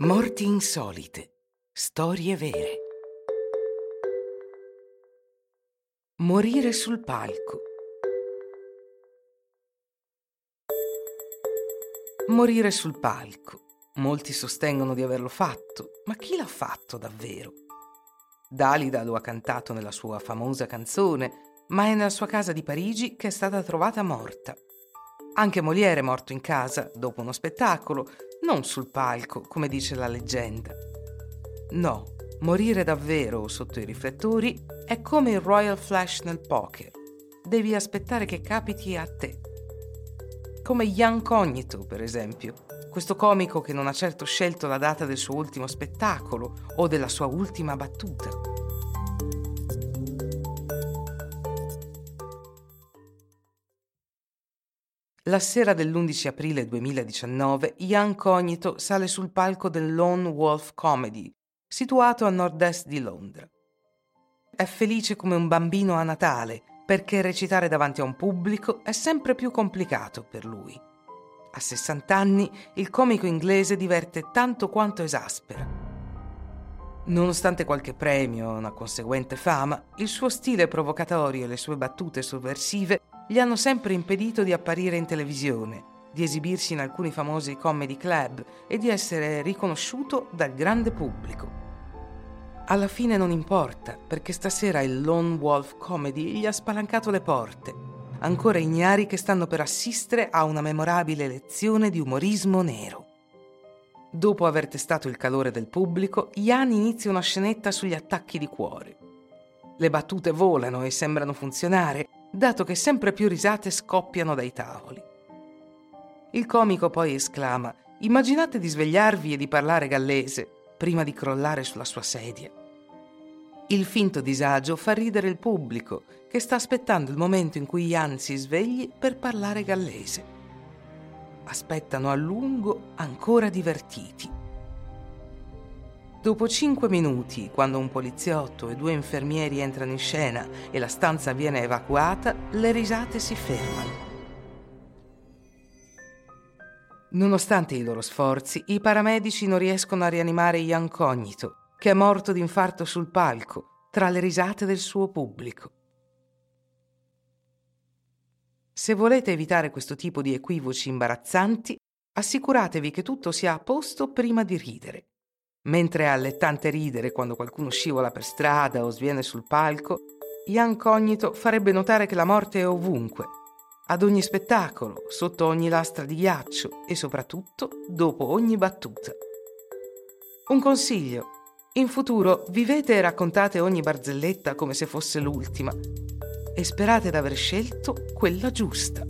Morti insolite. Storie vere. Morire sul palco. Morire sul palco. Molti sostengono di averlo fatto, ma chi l'ha fatto davvero? Dalida lo ha cantato nella sua famosa canzone, ma è nella sua casa di Parigi che è stata trovata morta. Anche Molière è morto in casa dopo uno spettacolo, non sul palco, come dice la leggenda. No, morire davvero sotto i riflettori è come il Royal Flash nel poker. Devi aspettare che capiti a te. Come Ian Cognito, per esempio, questo comico che non ha certo scelto la data del suo ultimo spettacolo o della sua ultima battuta. La sera dell'11 aprile 2019, Ian Cognito sale sul palco del Lone Wolf Comedy, situato a nord-est di Londra. È felice come un bambino a Natale, perché recitare davanti a un pubblico è sempre più complicato per lui. A 60 anni, il comico inglese diverte tanto quanto esaspera. Nonostante qualche premio e una conseguente fama, il suo stile provocatorio e le sue battute sovversive gli hanno sempre impedito di apparire in televisione, di esibirsi in alcuni famosi comedy club e di essere riconosciuto dal grande pubblico. Alla fine non importa, perché stasera il Lone Wolf Comedy gli ha spalancato le porte, ancora ignari che stanno per assistere a una memorabile lezione di umorismo nero. Dopo aver testato il calore del pubblico, Ian inizia una scenetta sugli attacchi di cuore. Le battute volano e sembrano funzionare, dato che sempre più risate scoppiano dai tavoli. Il comico poi esclama: Immaginate di svegliarvi e di parlare gallese prima di crollare sulla sua sedia. Il finto disagio fa ridere il pubblico, che sta aspettando il momento in cui Ian si svegli per parlare gallese. Aspettano a lungo, ancora divertiti. Dopo cinque minuti, quando un poliziotto e due infermieri entrano in scena e la stanza viene evacuata, le risate si fermano. Nonostante i loro sforzi, i paramedici non riescono a rianimare Ian Cognito, che è morto d'infarto sul palco, tra le risate del suo pubblico. Se volete evitare questo tipo di equivoci imbarazzanti, assicuratevi che tutto sia a posto prima di ridere. Mentre allettante ridere quando qualcuno scivola per strada o sviene sul palco, Ian Cognito farebbe notare che la morte è ovunque, ad ogni spettacolo, sotto ogni lastra di ghiaccio e soprattutto dopo ogni battuta. Un consiglio. In futuro vivete e raccontate ogni barzelletta come se fosse l'ultima e sperate d'aver scelto quella giusta.